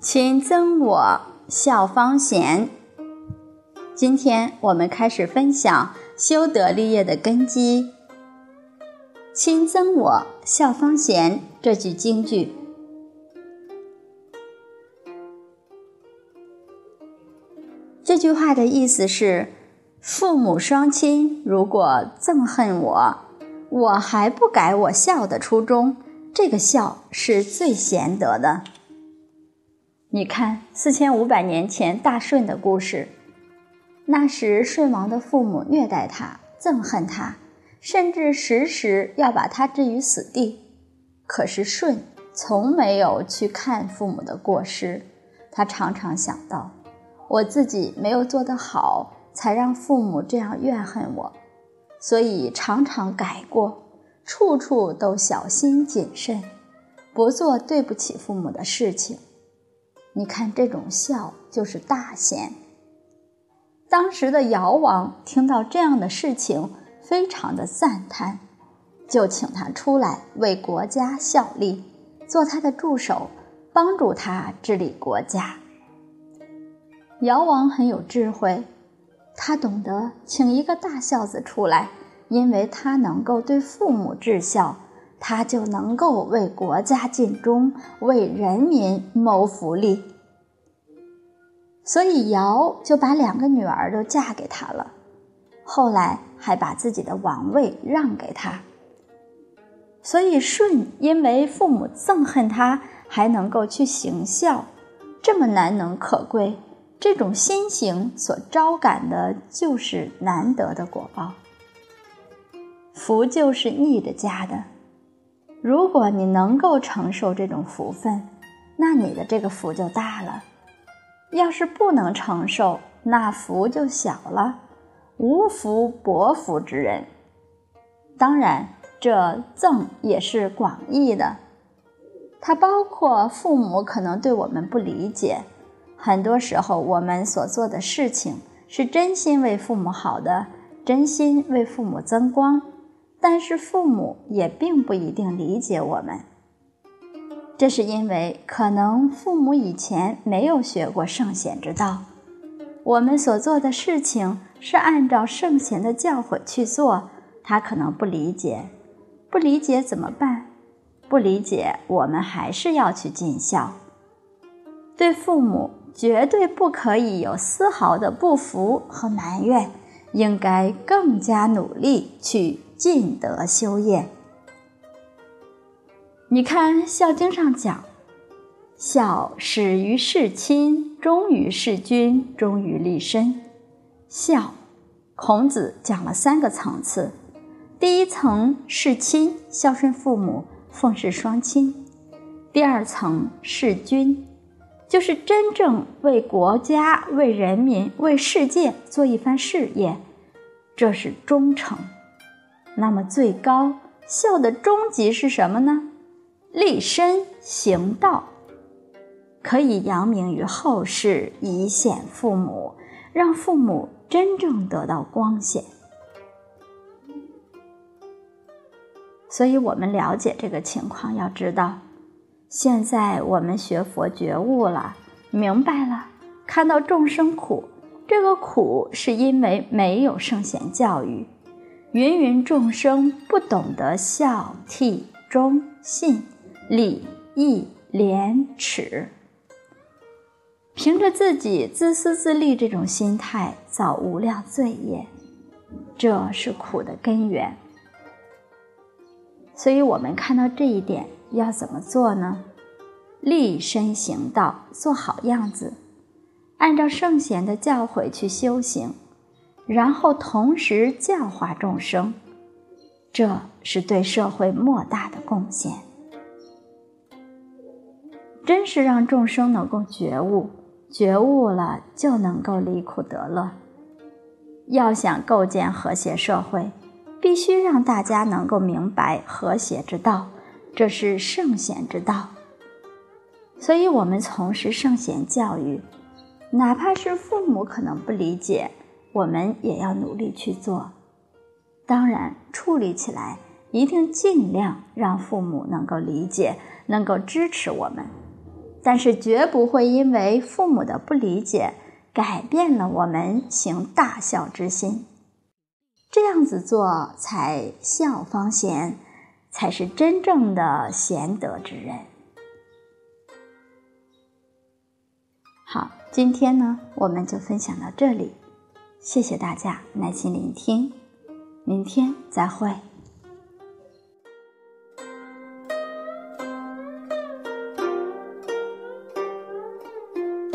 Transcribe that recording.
亲憎我，孝方贤。今天我们开始分享修德立业的根基。亲憎我，孝方贤这句京剧。这句话的意思是：父母双亲如果憎恨我，我还不改我孝的初衷，这个孝是最贤德的。你看，四千五百年前大舜的故事，那时舜王的父母虐待他，憎恨他，甚至时时要把他置于死地。可是舜从没有去看父母的过失，他常常想到，我自己没有做得好，才让父母这样怨恨我，所以常常改过，处处都小心谨慎，不做对不起父母的事情。你看，这种孝就是大贤。当时的尧王听到这样的事情，非常的赞叹，就请他出来为国家效力，做他的助手，帮助他治理国家。尧王很有智慧，他懂得请一个大孝子出来，因为他能够对父母至孝。他就能够为国家尽忠，为人民谋福利。所以尧就把两个女儿都嫁给他了，后来还把自己的王位让给他。所以舜因为父母憎恨他，还能够去行孝，这么难能可贵，这种心行所招感的就是难得的果报。福就是逆着加的。如果你能够承受这种福分，那你的这个福就大了；要是不能承受，那福就小了。无福薄福之人，当然这赠也是广义的，它包括父母可能对我们不理解，很多时候我们所做的事情是真心为父母好的，真心为父母增光。但是父母也并不一定理解我们，这是因为可能父母以前没有学过圣贤之道，我们所做的事情是按照圣贤的教诲去做，他可能不理解，不理解怎么办？不理解，我们还是要去尽孝。对父母绝对不可以有丝毫的不服和埋怨，应该更加努力去。尽德修业。你看《孝经》上讲，孝始于事亲，忠于事君，忠于立身。孝，孔子讲了三个层次：第一层事亲，孝顺父母，奉事双亲；第二层事君，就是真正为国家、为人民、为世界做一番事业，这是忠诚。那么，最高孝的终极是什么呢？立身行道，可以扬名于后世，以显父母，让父母真正得到光显。所以，我们了解这个情况，要知道，现在我们学佛觉悟了，明白了，看到众生苦，这个苦是因为没有圣贤教育。芸芸众生不懂得孝悌忠信礼义廉耻，凭着自己自私自利这种心态造无量罪业，这是苦的根源。所以，我们看到这一点，要怎么做呢？立身行道，做好样子，按照圣贤的教诲去修行。然后同时教化众生，这是对社会莫大的贡献。真是让众生能够觉悟，觉悟了就能够离苦得乐。要想构建和谐社会，必须让大家能够明白和谐之道，这是圣贤之道。所以，我们从事圣贤教育，哪怕是父母可能不理解。我们也要努力去做，当然处理起来一定尽量让父母能够理解，能够支持我们。但是绝不会因为父母的不理解，改变了我们行大孝之心。这样子做才孝方贤，才是真正的贤德之人。好，今天呢，我们就分享到这里，谢谢大家耐心聆听，明天再会。